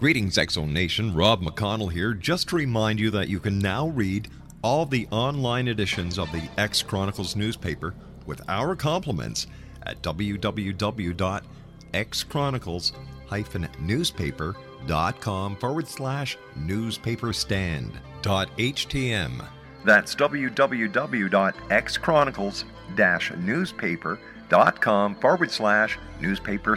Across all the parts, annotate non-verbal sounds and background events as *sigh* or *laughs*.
Greetings, Exo Nation. Rob McConnell here, just to remind you that you can now read all the online editions of the X Chronicles newspaper with our compliments at www.xchronicles-newspaper.com forward slash newspaper stand dot htm. That's www.xchronicles-newspaper.com forward slash newspaper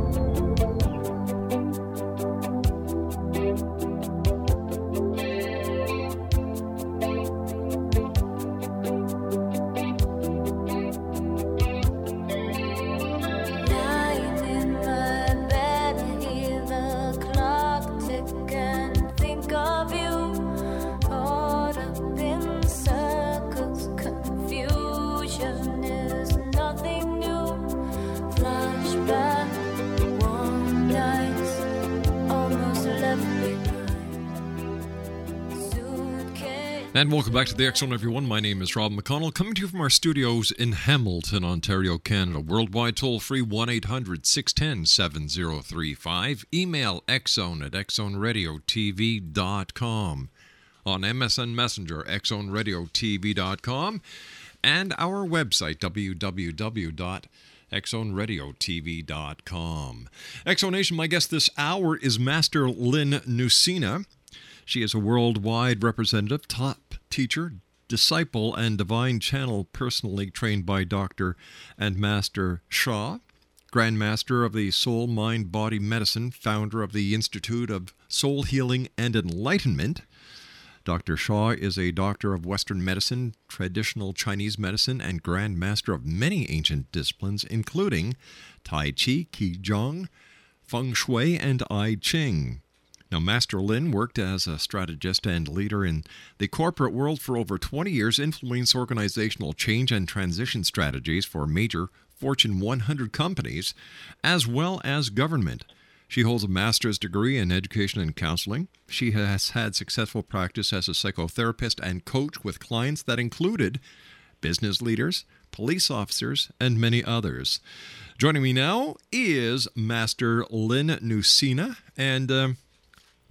And welcome back to the X Zone, everyone. My name is Rob McConnell, coming to you from our studios in Hamilton, Ontario, Canada. Worldwide toll free 1 800 610 7035. Email xzone at xzoneradiotv.com. On MSN Messenger, xzoneradiotv.com. And our website, www.xzoneradiotv.com. Exonation, my guest this hour is Master Lynn Nusyna. She is a worldwide representative, top teacher, disciple, and divine channel personally trained by Dr. and Master Sha, Grand Master of the Soul, Mind, Body Medicine, founder of the Institute of Soul Healing and Enlightenment. Dr. Sha is a doctor of Western medicine, traditional Chinese medicine, and Grand Master of many ancient disciplines, including Tai Chi, Qi Qigong, Feng Shui, and I Ching. Now, Master Lynn worked as a strategist and leader in the corporate world for over 20 years, influenced organizational change and transition strategies for major Fortune 100 companies, as well as government. She holds a master's degree in education and counseling. She has had successful practice as a psychotherapist and coach with clients that included business leaders, police officers, and many others. Joining me now is Master Lynn Nusyna. And um,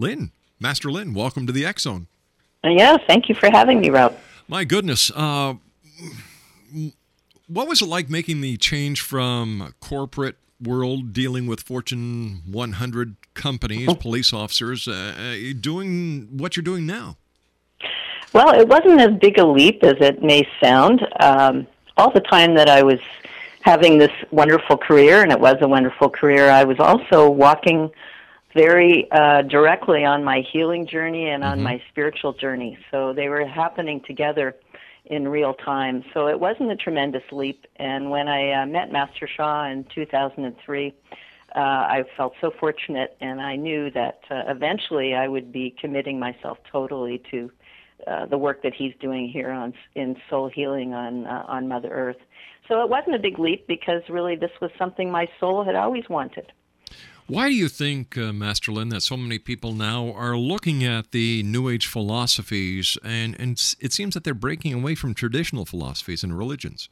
Lynn, Master Lynn, welcome to the X Zone. Yeah, thank you for having me, Rob. My goodness, uh, what was it like making the change from corporate world dealing with Fortune 100 companies, police officers, uh, uh, doing what you're doing now? Well, it wasn't as big a leap as it may sound. Um, all the time that I was having this wonderful career, and it was a wonderful career, I was also walking very uh, directly on my healing journey and on my spiritual journey. So they were happening together in real time. So it wasn't a tremendous leap. And when I uh, met Master Sha in 2003, uh, I felt so fortunate, and I knew that uh, eventually I would be committing myself totally to uh, the work that he's doing here on in soul healing on uh, on Mother Earth. So it wasn't a big leap because really this was something my soul had always wanted. Why do you think, uh, Master Lynn, that so many people now are looking at the New Age philosophies and, and it seems that they're breaking away from traditional philosophies and religions?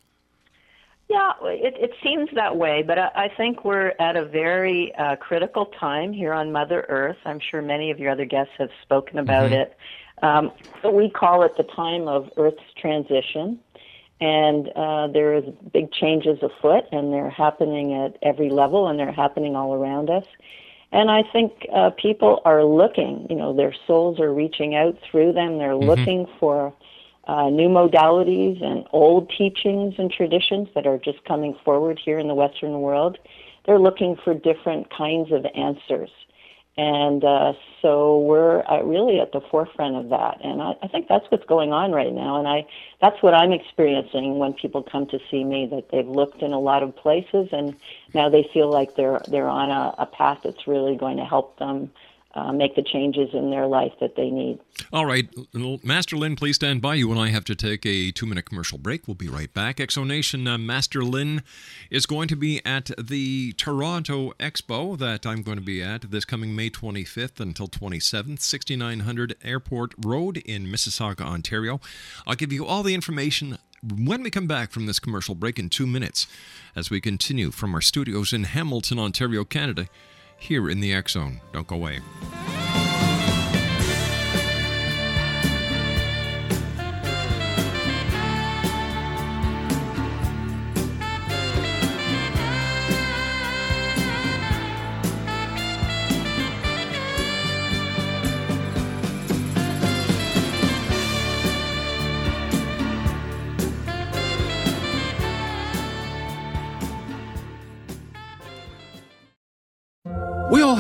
Yeah, it, it seems that way, but I, I think we're at a very uh, critical time here on Mother Earth. I'm sure many of your other guests have spoken about mm-hmm. it. Um, we call it the time of Earth's transition and uh, there is big changes afoot, and they're happening at every level, and they're happening all around us. And I think uh, people are looking, you know, their souls are reaching out through them. They're mm-hmm. looking for uh, new modalities and old teachings and traditions that are just coming forward here in the Western world. They're looking for different kinds of answers. And uh, so we're uh, really at the forefront of that. And I, I think that's what's going on right now. And I, that's what I'm experiencing when people come to see me, that they've looked in a lot of places and now they feel like they're, they're on a, a path that's really going to help them uh, make the changes in their life that they need. All right, Master Lynn, please stand by. You and I have to take a two minute commercial break. We'll be right back. Exonation uh, Master Lynn is going to be at the Toronto Expo that I'm going to be at this coming May 25th until 27th, 6900 Airport Road in Mississauga, Ontario. I'll give you all the information when we come back from this commercial break in two minutes as we continue from our studios in Hamilton, Ontario, Canada here in the X Zone. Don't go away.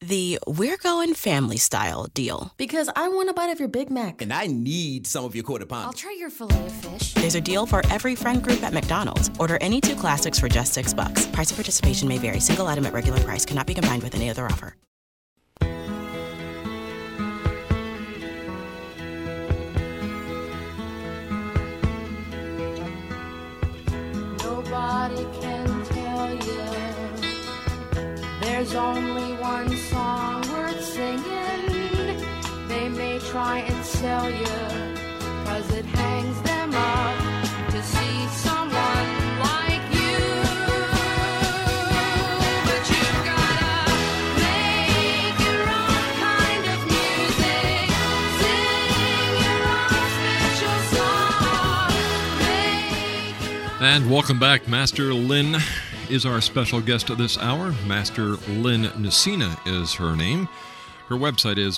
the We're Going Family Style deal. Because I want a bite of your Big Mac. And I need some of your quarter pound. I'll try your filet of fish. There's a deal for every friend group at McDonald's. Order any two classics for just six bucks. Price of participation may vary. Single item at regular price cannot be combined with any other offer. Nobody can tell you there's only and you, cause it hangs them up to see someone like you. But you've gotta make your own kind of music, sing your own special song. And welcome back, Master Lynn is our special guest this hour. Master Lynn Nusyna is her name. Her website is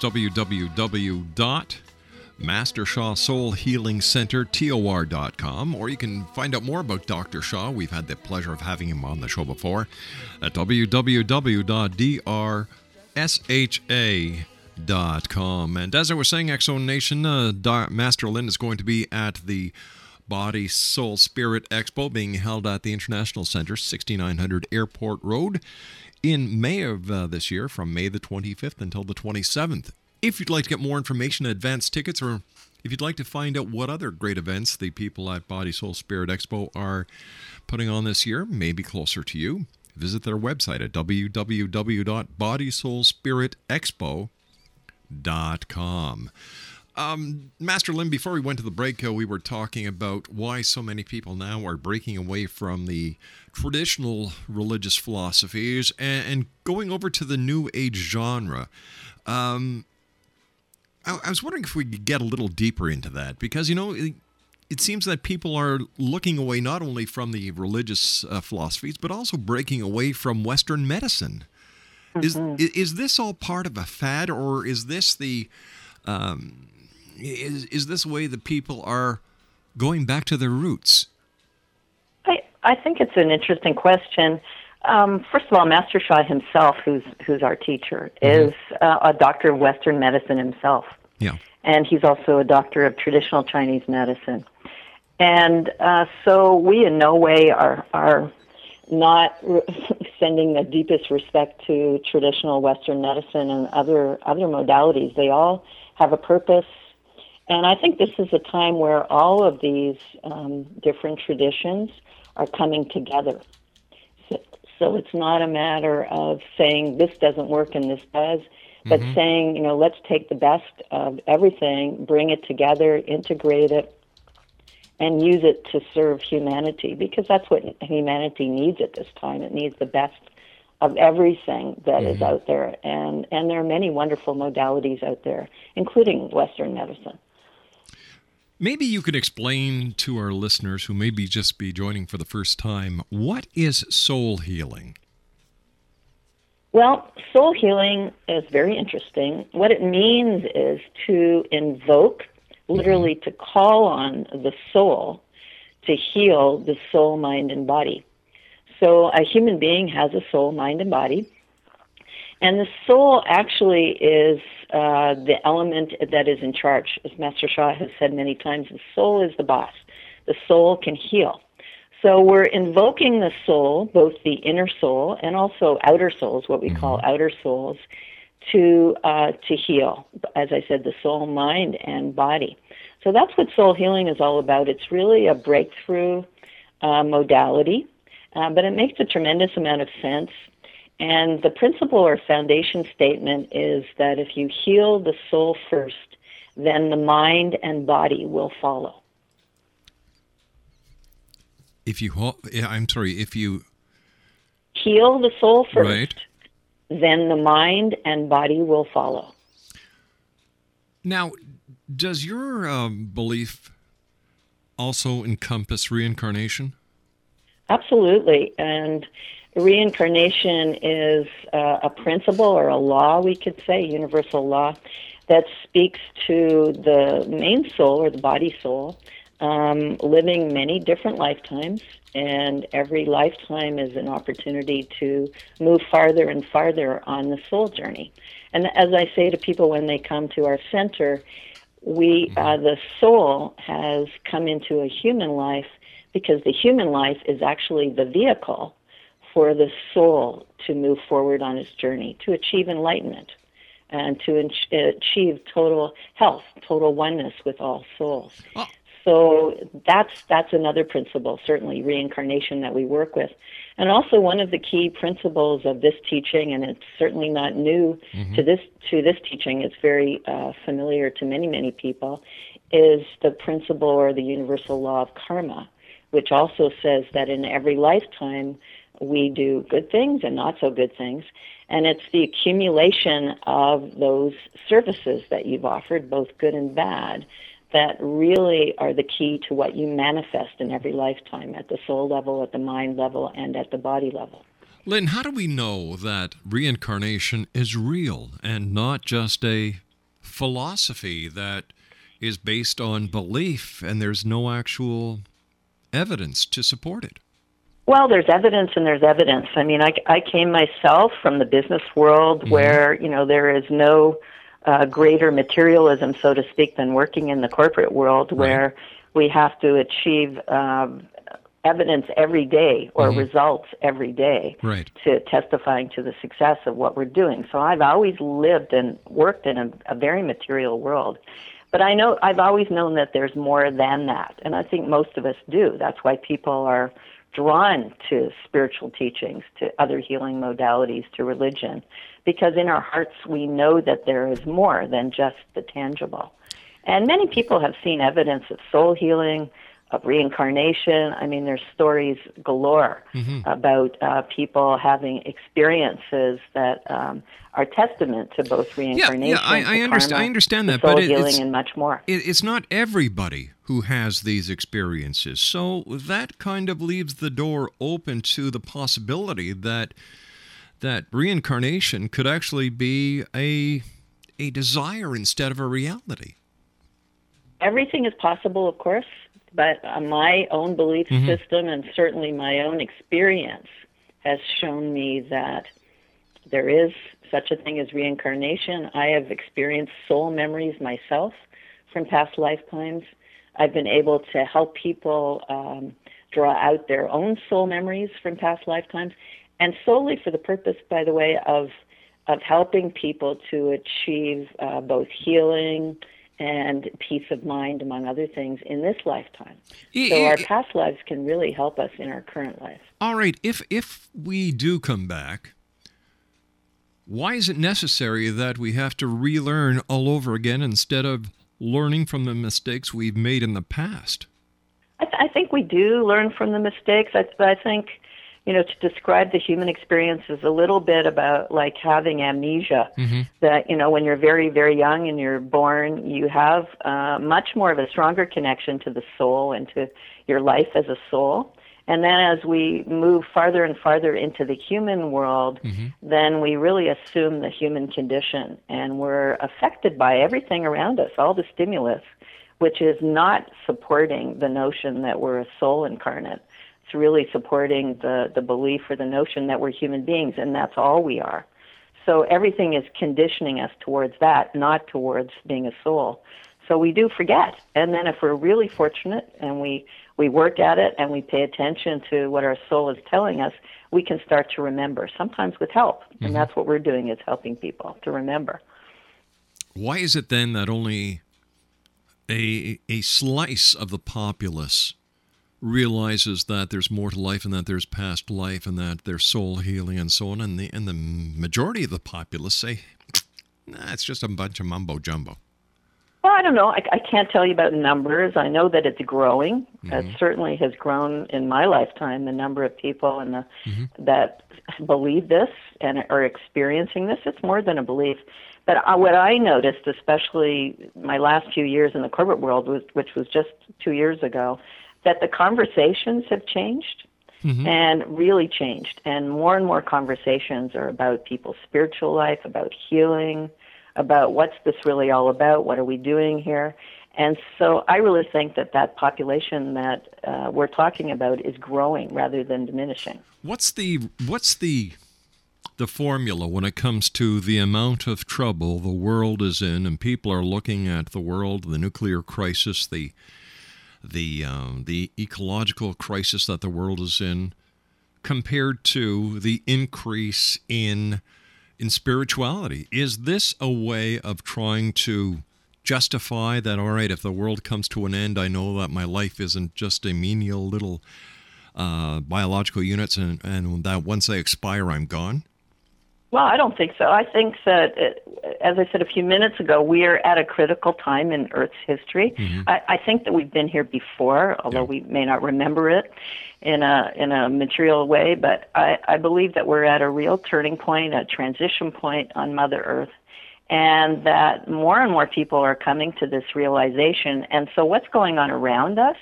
www.mastersha or you can find out more about Dr. Sha. We've had the pleasure of having him on the show before at www.drsha.com. And as I was saying, Zone Nation, uh, Master Lynn is going to be at the Body, Soul, Spirit Expo being held at the International Center, 6900 Airport Road, in May of uh, this year, from May the 25th until the 27th. If you'd like to get more information, advance tickets, or if you'd like to find out what other great events the people at Body, Soul, Spirit Expo are putting on this year, maybe closer to you, visit their website at www.bodysoulspiritexpo.com. Um, Master Lynn, before we went to the break, uh, we were talking about why so many people now are breaking away from the traditional religious philosophies and, and going over to the New Age genre. Um, I, I, was wondering if we could get a little deeper into that because, you know, it, it seems that people are looking away not only from the religious uh, philosophies, but also breaking away from Western medicine. Mm-hmm. Is, is this all part of a fad, or is this the um, is is this way that people are going back to their roots? I, I think it's an interesting question. Um, first of all, Master Sha himself, who's who's our teacher, is uh, a doctor of Western medicine himself. Yeah. And he's also a doctor of traditional Chinese medicine. And uh, so we in no way are are not re- *laughs* sending the deepest respect to traditional Western medicine and other other modalities. They all have a purpose. And I think this is a time where all of these um, different traditions are coming together. So, it's not a matter of saying this doesn't work and this does, but Mhm. saying, you know, let's take the best of everything, bring it together, integrate it, and use it to serve humanity because that's what humanity needs at this time. It needs the best of everything that is out there, and and there are many wonderful modalities out there, including Western medicine. Maybe you could explain to our listeners who maybe just be joining for the first time what is soul healing? Well, soul healing is very interesting. What it means is to invoke, literally to call on the soul to heal the soul, mind, and body. So a human being has a soul, mind, and body. And the soul actually is uh, the element that is in charge. As Master Sha has said many times, the soul is the boss. The soul can heal. So we're invoking the soul, both the inner soul and also outer souls, what we call outer souls, to uh, to heal. As I said, the soul, mind, and body. So that's what soul healing is all about. It's really a breakthrough uh, modality, uh, but it makes a tremendous amount of sense. And the principle or foundation statement is that if you heal the soul first, then the mind and body will follow. If you, I'm sorry, if you, Heal the soul first, right. then the mind and body will follow. Now, does your um, belief also encompass reincarnation? Absolutely. And reincarnation is uh, a principle or a law, we could say, universal law, that speaks to the main soul or the body soul um, living many different lifetimes. And every lifetime is an opportunity to move farther and farther on the soul journey. And as I say to people when they come to our center, we uh, the soul has come into a human life because the human life is actually the vehicle for the soul to move forward on its journey to achieve enlightenment and to ach- achieve total health, total oneness with all souls. So that's that's another principle, certainly reincarnation that we work with, and also one of the key principles of this teaching, and it's certainly not new to this to this teaching. It's very uh, familiar to many many people. Is the principle or the universal law of karma, which also says that in every lifetime we do good things and not so good things, and it's the accumulation of those services that you've offered, both good and bad, that really are the key to what you manifest in every lifetime at the soul level, at the mind level, and at the body level. Lynn, how do we know that reincarnation is real and not just a philosophy that is based on belief and there's no actual evidence to support it? Well, there's evidence and there's evidence. I mean, I, I came myself from the business world where, you know, there is no uh, greater materialism, so to speak, than working in the corporate world where we have to achieve um, evidence every day or Mhm. results every day Right. to testifying to the success of what we're doing. So I've always lived and worked in a, a very material world. But I know I've always known that there's more than that, and I think most of us do. That's why people are drawn to spiritual teachings, to other healing modalities, to religion, because in our hearts we know that there is more than just the tangible. And many people have seen evidence of soul healing, of reincarnation. I mean, there's stories galore about uh, people having experiences that um, are testament to both reincarnation, yeah, I, I, understand, karma, I understand that, but it, healing, it's, and much more. It, it's not everybody who has these experiences. So that kind of leaves the door open to the possibility that that reincarnation could actually be a a desire instead of a reality. everything is possible, of course, but uh, my own belief Mhm. system and certainly my own experience has shown me that there is such a thing as reincarnation. I have experienced soul memories myself from past lifetimes. I've been able to help people um, draw out their own soul memories from past lifetimes, and solely for the purpose, by the way, of of helping people to achieve uh, both healing and peace of mind, among other things, in this lifetime. So our past lives can really help us in our current life. All right, if if we do come back, why is it necessary that we have to relearn all over again instead of learning from the mistakes we've made in the past? I, th- I think we do learn from the mistakes. I, I think, you know, to describe the human experience is a little bit about like having amnesia. Mm-hmm. That you know, when you're very, very young and you're born, you have uh, much more of a stronger connection to the soul and to your life as a soul. And then as we move farther and farther into the human world, then we really assume the human condition and we're affected by everything around us, all the stimulus, which is not supporting the notion that we're a soul incarnate. It's really supporting the, the belief or the notion that we're human beings and that's all we are. So everything is conditioning us towards that, not towards being a soul. So we do forget. And then if we're really fortunate and we, we work at it and we pay attention to what our soul is telling us, we can start to remember, sometimes with help. Mhm. And that's what we're doing is helping people to remember. Why is it then that only a a slice of the populace realizes that there's more to life and that there's past life and that there's soul healing and so on, and the and the majority of the populace say, nah, it's just a bunch of mumbo jumbo. Well, I don't know. I, I can't tell you about numbers. I know that it's growing. It certainly has grown in my lifetime. The number of people and the that believe this and are experiencing this. It's more than a belief. But uh, what I noticed, especially my last few years in the corporate world, was, which was just two years ago, that the conversations have changed and really changed. And more and more conversations are about people's spiritual life, about healing, about what's this really all about, what are we doing here. And so I really think that that population that uh, we're talking about is growing rather than diminishing. What's the what's the the formula when it comes to the amount of trouble the world is in, and people are looking at the world, the nuclear crisis, the the um, the ecological crisis that the world is in, compared to the increase in in spirituality. Is this a way of trying to justify that? All right, if the world comes to an end, I know that my life isn't just a menial little uh, biological units, and, and that once they expire, I'm gone. Well, I don't think so. I think that, uh, as I said a few minutes ago, we are at a critical time in Earth's history. I, I think that we've been here before, although we may not remember it in a in a material way. But I, I believe that we're at a real turning point, a transition point on Mother Earth, and that more and more people are coming to this realization. And so, what's going on around us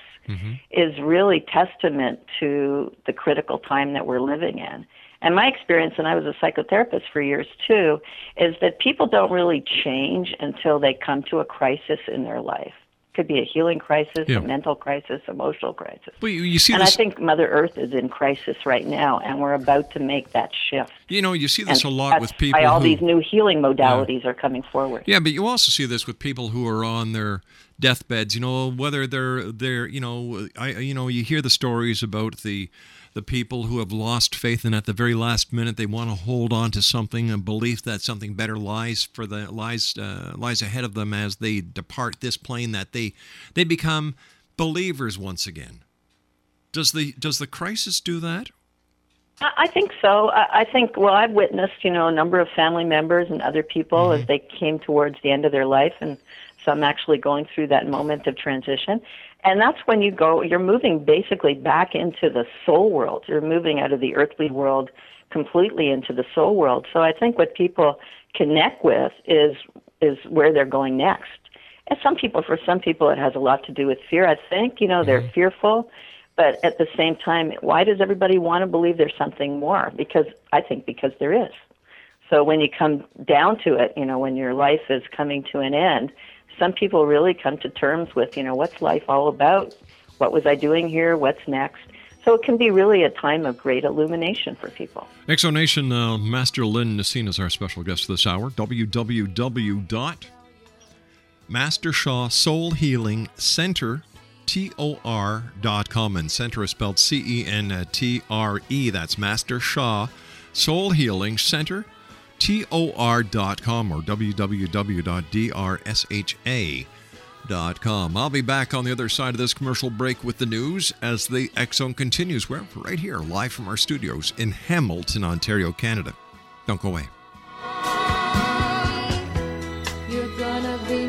is really testament to the critical time that we're living in. And my experience, and I was a psychotherapist for years too, is that people don't really change until they come to a crisis in their life. Could be a healing crisis, Yeah. a mental crisis, emotional crisis. Well, you, you see and this. I think Mother Earth is in crisis right now, and we're about to make that shift. you know, you see this And a lot with people Why all who, these new healing modalities are coming forward. Yeah, but you also see this with people who are on their deathbeds. You know, whether they're they're you know, I you know, you hear the stories about the the people who have lost faith and at the very last minute they want to hold on to something a belief that something better lies for the lies uh, lies ahead of them as they depart this plane that they they become believers once again. Does the does the crisis do that? I think so. I I think, well, I've witnessed, you know, a number of family members and other people as they came towards the end of their life, and some actually going through that moment of transition. And that's when you go, you're moving basically back into the soul world. You're moving out of the earthly world completely into the soul world. So I think what people connect with is is where they're going next. And some people, for some people, it has a lot to do with fear. I think, you know, they're mm-hmm. fearful, but at the same time, why does everybody want to believe there's something more? Because I think because there is. So when you come down to it, you know, when your life is coming to an end, some people really come to terms with, you know, what's life all about? What was I doing here? What's next? So it can be really a time of great illumination for people. Exonation, uh, Master Lynn Nusyna is our special guest this hour. www.mastersha Soul Healing Center, T-O-R.com. And center is spelled C-E-N-T-R-E. That's Master Sha Soul Healing Center, T-O-R.com or www.drsha.com. I'll be back on the other side of this commercial break with the news as the X Zone continues. We're right here, live from our studios in Hamilton, Ontario, Canada. Don't go away. You're gonna be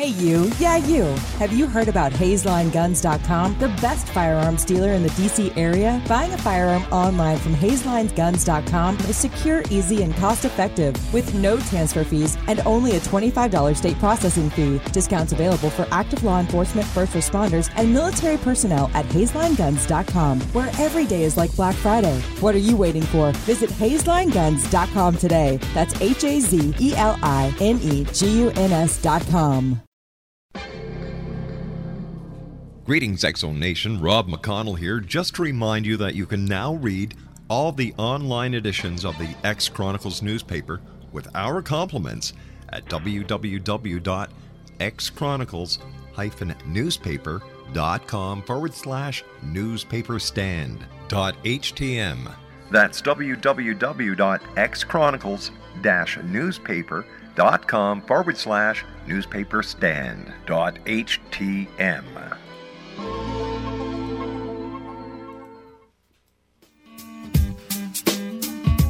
Hey, you. Yeah, you. Have you heard about HazelIneGuns.com, the best firearms dealer in the DC area? Buying a firearm online from HazelIneGuns.com is secure, easy, and cost effective with no transfer fees and only a $25 state processing fee. Discounts available for active law enforcement, first responders, and military personnel at HazelIneGuns.com, where every day is like Black Friday. What are you waiting for? Visit HazelIneGuns.com today. That's H A Z E L I N E G U N S.com. Greetings, Exo Nation. Rob McConnell here. Just to remind you that you can now read all the online editions of the X Chronicles newspaper with our compliments at www.xchronicles-newspaper.com forward slash newspaper stand dot htm. That's www.xchronicles-newspaper.com forward slash newspaper stand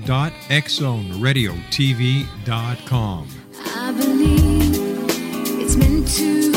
www.xzoneradiotv.com. I believe it's meant to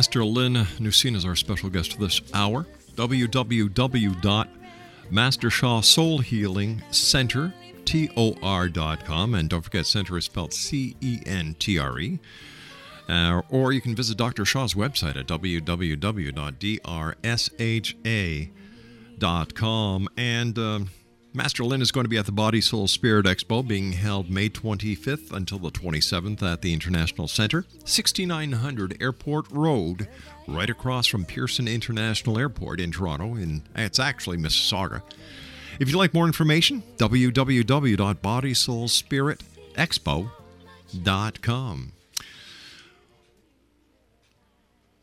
Master Lynn Nusyna is our special guest for this hour. www.mastersha Soul Healing Center, T-O-R.com. And don't forget, center is spelled C-E-N-T-R-E. Uh, or you can visit Dr. Sha's website at www.drsha.com. And um, Master Lynn is going to be at the Body Soul Spirit Expo being held May 25th until the 27th at the International Center, 6900 Airport Road, right across from Pearson International Airport in Toronto. In it's actually Mississauga. If you'd like more information, www.bodysoulspiritexpo.com.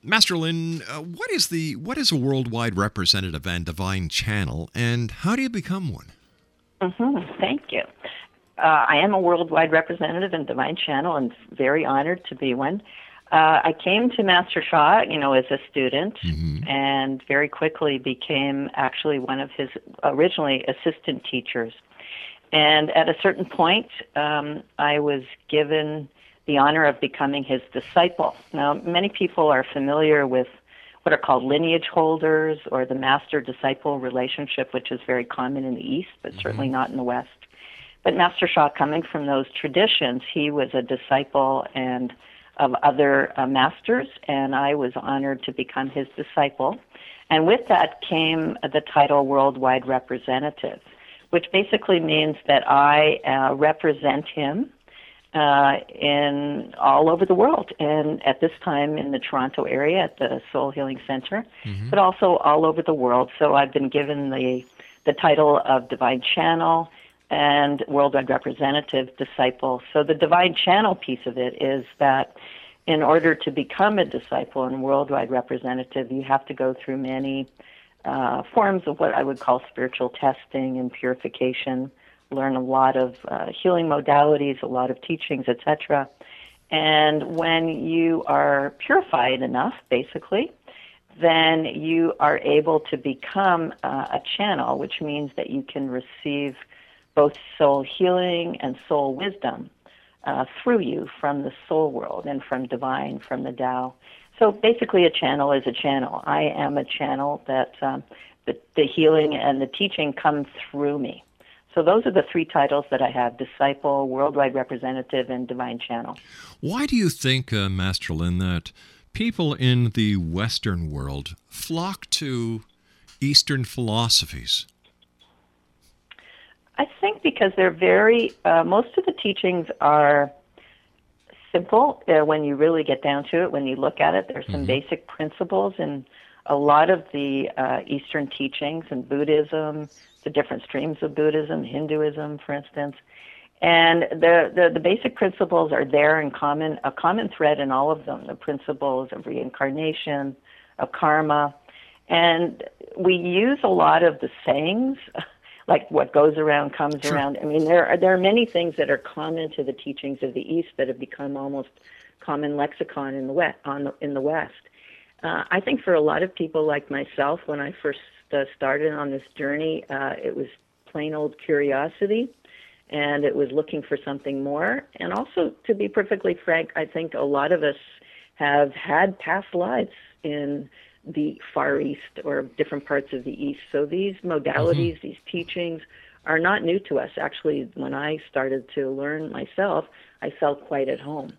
Master Lynn, uh, what is the what is a worldwide representative and divine channel, and how do you become one? Hmm Thank you. uh, I am a worldwide representative in Divine Channel and very honored to be one. Uh, I came to Master Sha, you know, as a student, Mm-hmm. and very quickly became actually one of his originally assistant teachers. And at a certain point, um, I was given the honor of becoming his disciple. Now, many people are familiar with what are called lineage holders or the master disciple relationship, which is very common in the East, but certainly not in the West. But Master Sha, coming from those traditions, he was a disciple and of other uh, masters, and I was honored to become his disciple. And with that came the title Worldwide Representative, which basically means that I uh, represent him uh, in all over the world, and at this time in the Toronto area at the Soul Healing Center, but also all over the world. So I've been given the the title of Divine Channel and Worldwide Representative Disciple. So the Divine Channel piece of it is that in order to become a disciple and worldwide representative, you have to go through many uh, forms of what I would call spiritual testing and purification. Learn a lot of uh, healing modalities, a lot of teachings, etc. And when you are purified enough, basically, then you are able to become uh, a channel, which means that you can receive both soul healing and soul wisdom uh, through you from the soul world and from divine, from the Tao. So basically, a channel is a channel. I am a channel that um, the, the healing and the teaching come through me. So those are the three titles that I have disciple, worldwide representative, and divine channel. Why do you think, uh, Master Lynn, that people in the Western world flock to Eastern philosophies? I think because they're very, uh, most of the teachings are simple uh, when you really get down to it, when you look at it. There's some basic principles in a lot of the uh, Eastern teachings and Buddhism, the different streams of Buddhism, Hinduism, for instance. And the, the, the basic principles are there in common, a common thread in all of them, the principles of reincarnation, of karma. And we use a lot of the sayings, *laughs* like what goes around comes around. I mean, there are, there are many things that are common to the teachings of the East that have become almost common lexicon in the West. On the, in the West, uh, I think for a lot of people like myself, when I first uh, started on this journey, uh, it was plain old curiosity and it was looking for something more. And also, to be perfectly frank, I think a lot of us have had past lives in the Far East or different parts of the East. So these modalities, these teachings, are not new to us. Actually, when I started to learn myself, I felt quite at home.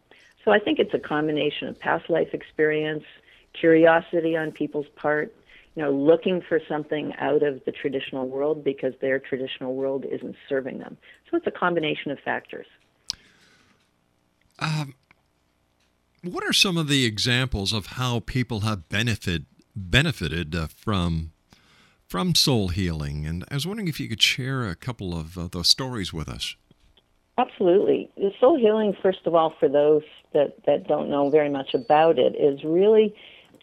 So I think it's a combination of past life experience, curiosity on people's part, you know, looking for something out of the traditional world because their traditional world isn't serving them. So it's a combination of factors. Um, what are some of the examples of how people have benefit benefited uh, from from soul healing? And I was wondering if you could share a couple of uh, those stories with us. Absolutely. The soul healing, first of all, for those that, that don't know very much about it, is really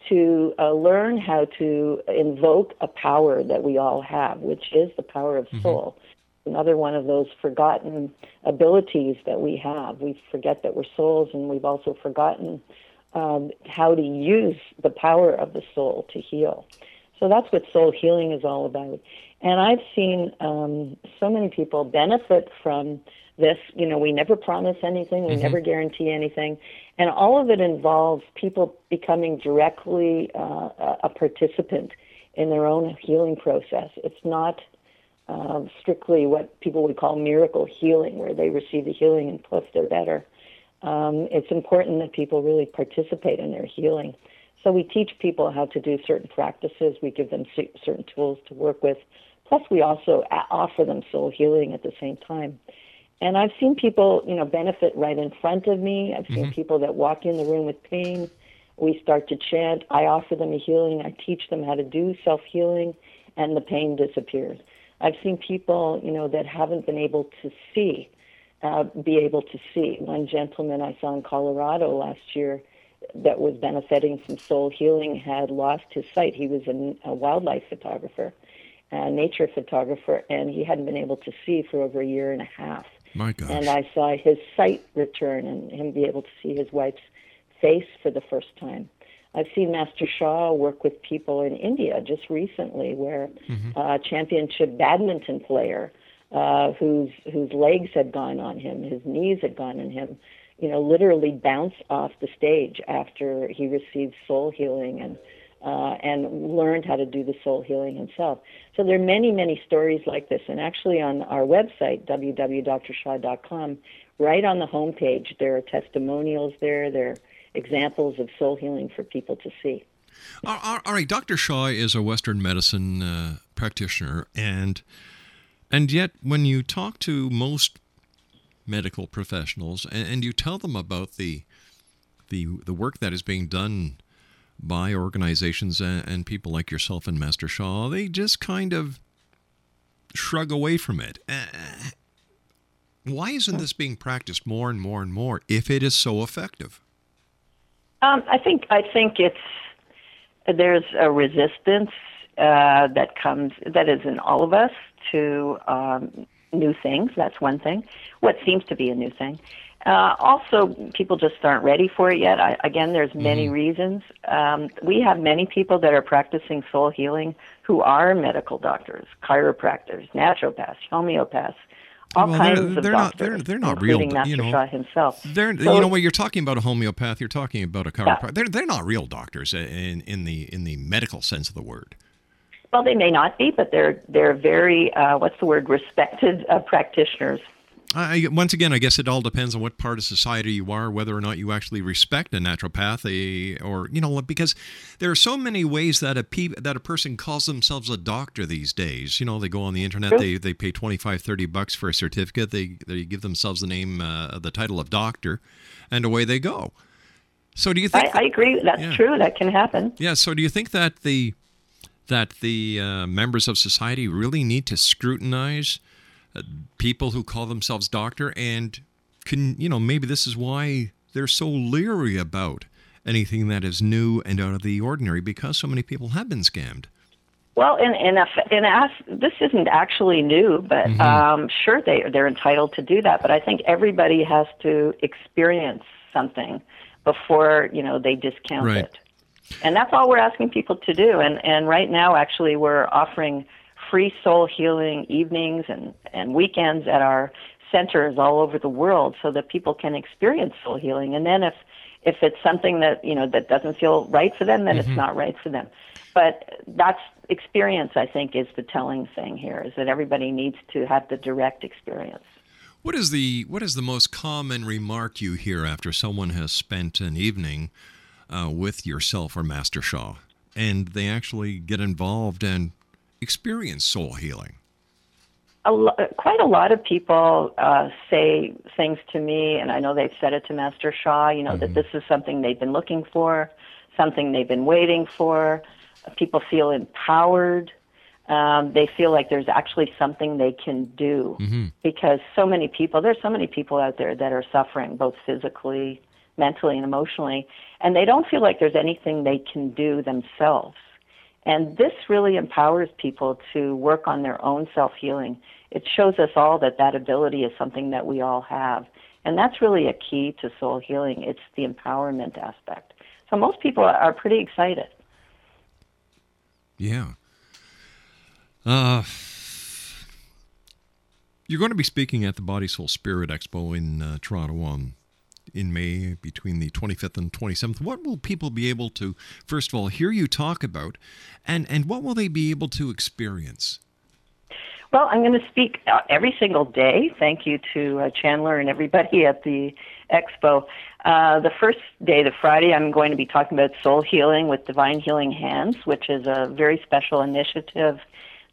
to uh, learn how to invoke a power that we all have, which is the power of soul. Another one of those forgotten abilities that we have. We forget that we're souls, and we've also forgotten um, how to use the power of the soul to heal. So that's what soul healing is all about. And I've seen um, so many people benefit from this. You know, we never promise anything, we Mhm. never guarantee anything. And all of it involves people becoming directly uh, a- participant in their own healing process. It's not um, strictly what people would call miracle healing, where they receive the healing and poof, they're better. Um, it's important that people really participate in their healing. So we teach people how to do certain practices. We give them cer- certain tools to work with. Plus, we also a- offer them soul healing at the same time. And I've seen people, you know, benefit right in front of me. I've seen Mhm. people that walk in the room with pain. We start to chant. I offer them a healing. I teach them how to do self healing, and the pain disappears. I've seen people, you know, that haven't been able to see, uh, be able to see. One gentleman I saw in Colorado last year that was benefiting from soul healing had lost his sight. He was a, a wildlife photographer, a nature photographer, and he hadn't been able to see for over a year and a half. My gosh. And I saw his sight return and him be able to see his wife's face for the first time. I've seen Master Sha work with people in India just recently, where Mm-hmm. a championship badminton player uh, whose whose legs had gone on him, his knees had gone on him, you know, literally bounced off the stage after he received soul healing and uh, and learned how to do the soul healing himself. So there are many, many stories like this. And actually, on our website, www.drsha.com, right on the homepage, there are testimonials there. There are examples of soul healing for people to see. All- right, Dr. Sha is a Western medicine uh, practitioner, and and yet when you talk to most medical professionals and, and you tell them about the the the work that is being done by organizations and, people like yourself and Master Sha, they just kind of shrug away from it. Uh, why isn't this being practiced more and more and more if it is so effective? Um, I think I think it's there's a resistance uh, that comes that is in all of us to um, new things. That's one thing. What seems to be a new thing. Uh, also, people just aren't ready for it yet. I, again, there's many reasons. Um, we have many people that are practicing soul healing who are medical doctors, chiropractors, naturopaths, homeopaths, all Well, kinds they're, of they're not doctors, they're, they're not real. Master you know, Sha himself. They're So- you know when you're talking about a homeopath, you're talking about a chiropractor. They're they're not real doctors in in the in the medical sense of the word. Well, they may not be, but they're they're very uh, what's the word respected uh, practitioners. I, once again, I guess it all depends on what part of society you are, whether or not you actually respect a naturopath, a, or you know, because there are so many ways that a pe- that a person calls themselves a doctor these days. You know, they go on the internet, they they pay 25, 30 bucks for a certificate, they they give themselves the name, uh, the title of doctor, and away they go. So, do you I, think? I agree. That's Yeah. true. That can happen. Yeah. So, do you think that the that the uh, members of society really need to scrutinize people who call themselves doctor and can you know maybe this is why they're so leery about anything that is new and out of the ordinary because so many people have been scammed. Well, and in a, in a, this isn't actually new, but Mhm. um, sure they they're entitled to do that. But I think everybody has to experience something before you know they discount Right. it. And that's all we're asking people to do. And and right now, actually, we're offering free soul healing evenings and and weekends at our centers all over the world, so that people can experience soul healing. And then if if it's something that you know that doesn't feel right for them, then Mhm. it's not right for them. But that's experience. I think is the telling thing here is that everybody needs to have the direct experience. What is the what is the most common remark you hear after someone has spent an evening uh, with yourself or Master Sha, and they actually get involved and experience soul healing? a lo- quite a lot of people uh, say things to me, and I know they've said it to Master Sha. You know that this is something they've been looking for, something they've been waiting for. People feel empowered. Um, they feel like there's actually something they can do because so many people there's so many people out there that are suffering both physically, mentally, and emotionally, and they don't feel like there's anything they can do themselves. And this really empowers people to work on their own self healing. It shows us all that that ability is something that we all have. And that's really a key to soul healing. It's the empowerment aspect. So most people are pretty excited. Yeah. Uh, you're going to be speaking at the Body Soul Spirit Expo in uh, Toronto on in May between the 25th and 27th. What will people be able to first of all hear you talk about and and what will they be able to experience? Well, I'm going to speak uh, every single day. Thank you to uh, Chandler and everybody at the expo. Uh, the first day, the Friday, I'm going to be talking about soul healing with Divine Healing Hands, which is a very special initiative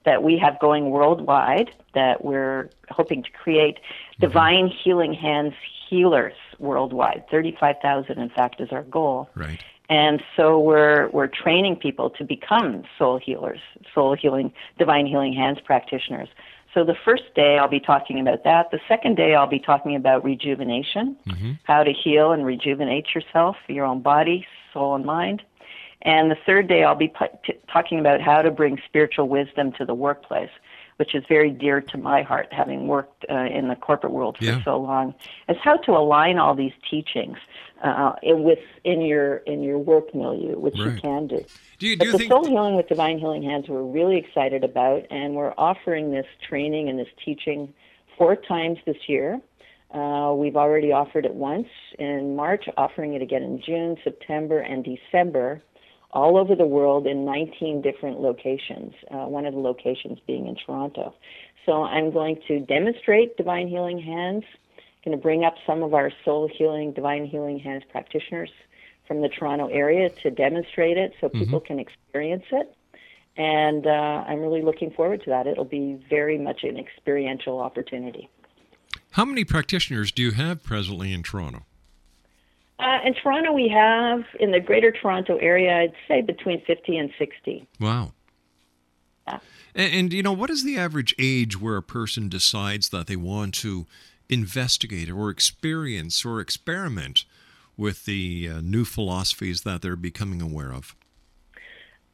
that we have going worldwide that we're hoping to create divine healing hands healers worldwide 35,000 in fact is our goal Right. and so we're we're training people to become soul healers, soul healing, divine healing hands practitioners. So the first day I'll be talking about that. The second day I'll be talking about rejuvenation, mm-hmm. how to heal and rejuvenate yourself, your own body, soul, and mind. And the third day I'll be t- talking about how to bring spiritual wisdom to the workplace. Which is very dear to my heart, having worked uh, in the corporate world for Yeah. so long, is how to align all these teachings uh, with in your in your work milieu, which you can do. Do you, But you the think Soul Healing with Divine Healing Hands we're really excited about, and we're offering this training and this teaching four times this year. Uh, we've already offered it once in March, offering it again in June, September, and December, all over the world in 19 different locations. Uh, one of the locations being in Toronto. So I'm going to demonstrate Divine Healing Hands. Going to bring up some of our Soul Healing, Divine Healing Hands practitioners from the Toronto area to demonstrate it, so people can experience it. And uh, I'm really looking forward to that. It'll be very much an experiential opportunity. how many practitioners do you have presently in Toronto? Uh, in Toronto, we have, in the greater Toronto area, I'd say between 50 and 60. Wow. And, and, you know, what is the average age where a person decides that they want to investigate or experience or experiment with the uh, new philosophies that they're becoming aware of?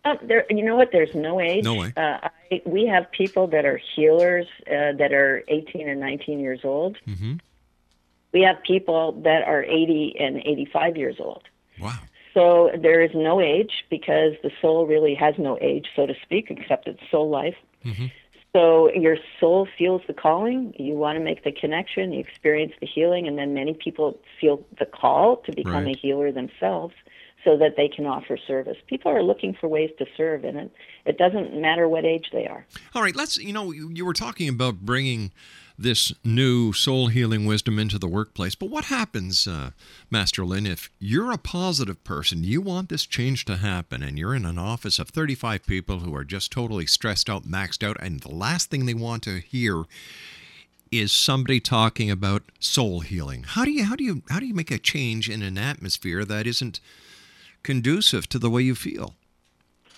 Uh, there, you know what? There's no age. No way. Uh, I, we have people that are healers uh, that are 18 and 19 years old. Mm-hmm. We have people that are 80 and 85 years old. Wow. So there is no age because the soul really has no age, so to speak, except it's soul life. Mm-hmm. So your soul feels the calling. You want to make the connection. You experience the healing, and then many people feel the call to become Right. a healer themselves, so that they can offer service. People are looking for ways to serve, and it, it doesn't matter what age they are. All right, let's, you know, you, you were talking about bringing this new soul healing wisdom into the workplace, but what happens, uh, Master Lynn, if you're a positive person, you want this change to happen, and you're in an office of 35 people who are just totally stressed out, maxed out, and the last thing they want to hear is somebody talking about soul healing. How do you how do you how do you make a change in an atmosphere that isn't conducive to the way you feel?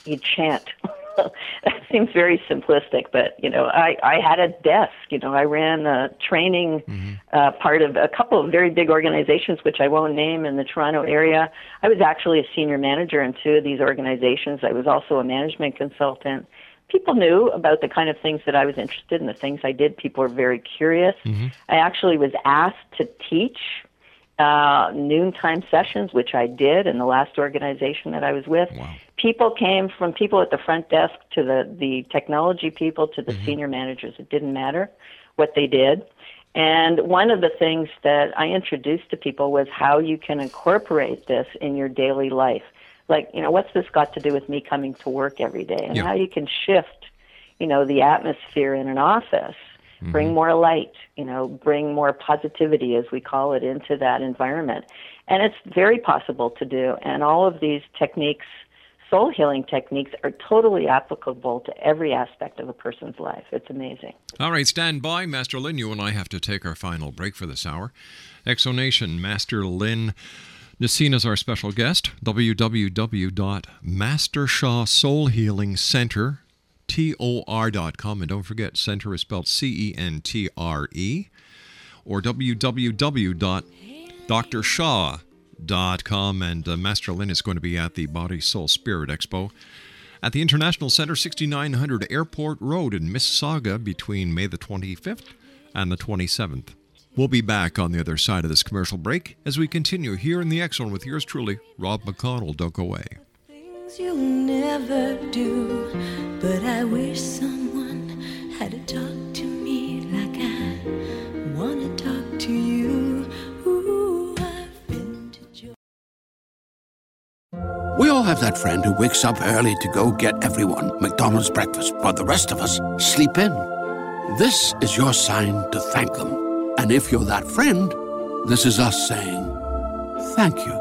You chant. *laughs* seems very simplistic, but you know, I I had a desk. You know, I ran a training uh, part of a couple of very big organizations, which I won't name in the Toronto area. I was actually a senior manager in two of these organizations. I was also a management consultant. People knew about the kind of things that I was interested in, the things I did. People were very curious. I actually was asked to teach uh, noontime sessions, which I did in the last organization that I was with. People came from people at the front desk to the, the technology people to the senior managers. It didn't matter what they did. And one of the things that I introduced to people was how you can incorporate this in your daily life. Like, you know, what's this got to do with me coming to work every day? And Yeah. how you can shift, you know, the atmosphere in an office bring mm-hmm. more light, you know, bring more positivity, as we call it, into that environment. And it's very possible to do. And all of these techniques, soul healing techniques, are totally applicable to every aspect of a person's life. It's amazing. All right, stand by. Master Lynn, you and I have to take our final break for this hour. Exonation, Master Lynn Nusyna is our special guest. www.mastershasoulhealingcenter.com. And don't forget, center is spelled C E N T R E. Or www.drsha.com. And uh, Master Lynn is going to be at the Body Soul Spirit Expo at the International Center, 6900 Airport Road in Mississauga between May the 25th and the 27th. We'll be back on the other side of this commercial break as we continue here in the Zone with yours truly, Rob McConnell. Don't go away. Things you'll never do. But I wish someone had to talk to me like I wanna talk to you. Ooh, to. We all have that friend who wakes up early to go get everyone McDonald's breakfast while the rest of us sleep in. This is your sign to thank them. And if you're that friend, this is us saying thank you.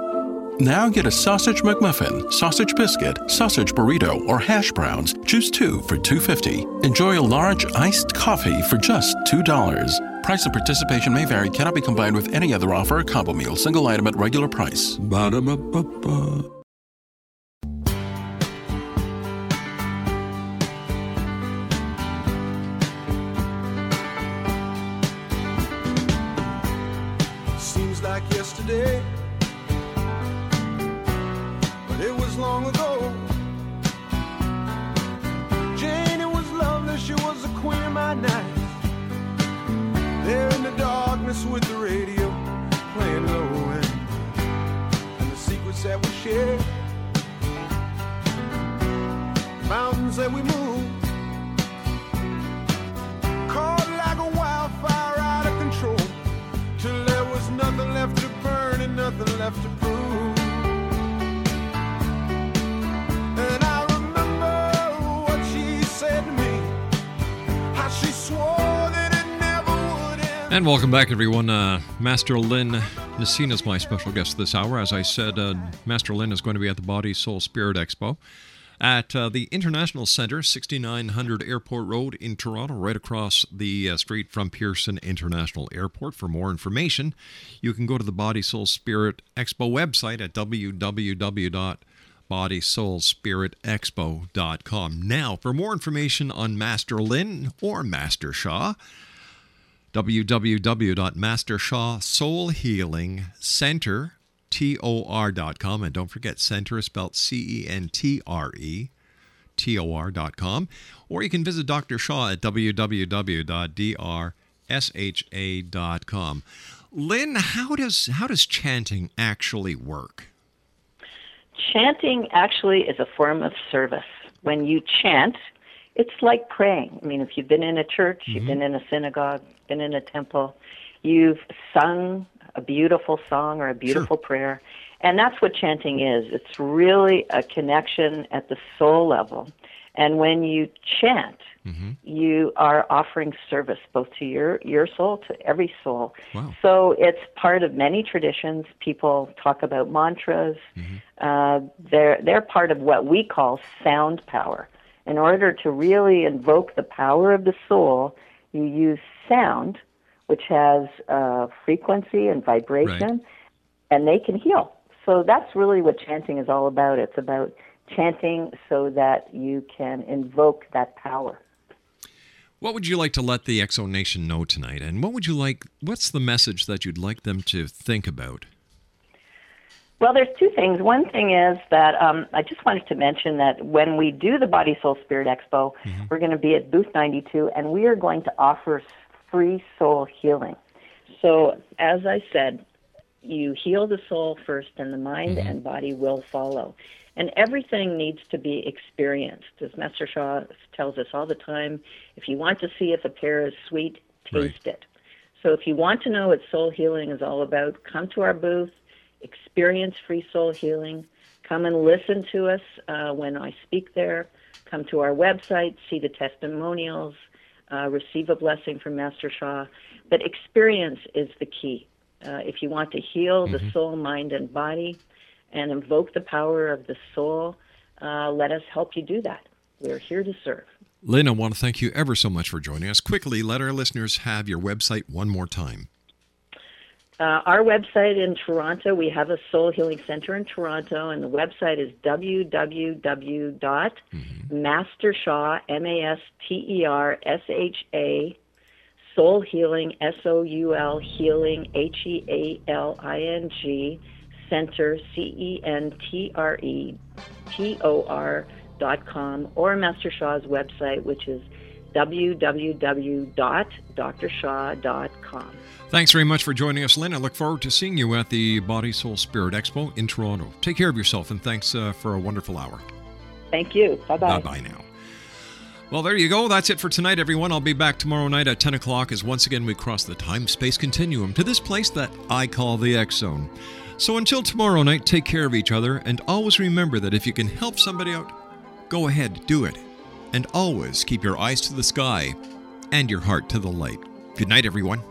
Now get a sausage McMuffin, sausage biscuit, sausage burrito, or hash browns. Choose two for $2.50. Enjoy a large iced coffee for just $2. Price and participation may vary, cannot be combined with any other offer or combo meal, single item at regular price. Ba-da-ba-ba-ba. Seems like yesterday, was long ago. Jane, it was lovely, she was the queen of my night. There in the darkness with the radio playing low end, and the secrets that we shared, mountains that we moved. Caught like a wildfire out of control till there was nothing left to burn and nothing left to prove. And welcome back, everyone. Uh, Master Lynn Nusyna is my special guest this hour. As I said, uh, Master Lynn is going to be at the Body Soul Spirit Expo at uh, the International Center, 6900 Airport Road in Toronto, right across the uh, street from Pearson International Airport. For more information, you can go to the Body Soul Spirit Expo website at www.bodysoulspiritexpo.com. Now, for more information on Master Lynn or Master Sha, www.mastershasoulhealingcenter.com. And don't forget, center is spelled C E N T R E. T-O-R.com, or you can visit Dr. Sha at www.drsha.com. Lynn, how does how does chanting actually work? Chanting actually is a form of service. When you chant, it's like praying. I mean, if you've been in a church, you've mm-hmm. been in a synagogue, been in a temple, you've sung a beautiful song or a beautiful prayer. And that's what chanting is. It's really a connection at the soul level. And when you chant, mm-hmm. you are offering service both to your, your soul, to every soul. Wow. So it's part of many traditions. People talk about mantras. Mm-hmm. Uh, they're, they're part of what we call sound power. In order to really invoke the power of the soul, you use sound, which has uh, frequency and vibration, and they can heal. So that's really what chanting is all about. It's about chanting so that you can invoke that power. What would you like to let the Exo Nation know tonight? And what would you like what's the message that you'd like them to think about? Well, there's two things. One thing is that um, I just wanted to mention that when we do the Body Soul Spirit Expo, we're going to be at booth 92, and we are going to offer free soul healing. So, as I said, you heal the soul first, and the mind and body will follow. And everything needs to be experienced. As Master Sha tells us all the time, if you want to see if a pear is sweet, taste it. So if you want to know what soul healing is all about, come to our booth, experience free soul healing, come and listen to us uh, when I speak there, come to our website, see the testimonials, uh, receive a blessing from Master Sha. But experience is the key. Uh, if you want to heal the soul, mind, and body and invoke the power of the soul, uh, let us help you do that. We're here to serve. Lynn, I want to thank you ever so much for joining us. Quickly, let our listeners have your website one more time. Uh, our website in Toronto, we have a soul healing center in Toronto, and the website is www.mastersha, M A S T E R S H A, soul healing, S O U L, healing, H E A L I N G, center, C E N T R E T O R dot com, or Master Sha's website, which is www.drsha.com. Thanks very much for joining us, Lynn. I look forward to seeing you at the Body Soul Spirit Expo in Toronto. Take care of yourself, and thanks uh, for a wonderful hour. Thank you. Bye bye. Bye bye now. Well, there you go. That's it for tonight, everyone. I'll be back tomorrow night at 10 o'clock as once again we cross the time space continuum to this place that I call the X Zone. So until tomorrow night, take care of each other and always remember that if you can help somebody out, go ahead, do it and always keep your eyes to the sky and your heart to the light. Good night, everyone.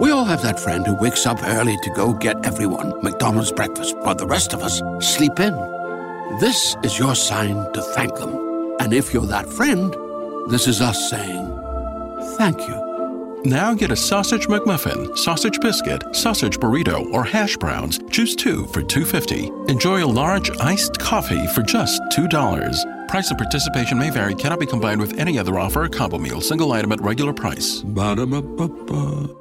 We all have that friend who wakes up early to go get everyone McDonald's breakfast while the rest of us sleep in. This is your sign to thank them. And if you're that friend, this is us saying thank you. Now get a sausage McMuffin, sausage biscuit, sausage burrito, or hash browns. Choose two for $2.50. Enjoy a large iced coffee for just $2. Price and participation may vary, cannot be combined with any other offer or combo meal, single item at regular price. Ba-da-ba-ba-ba.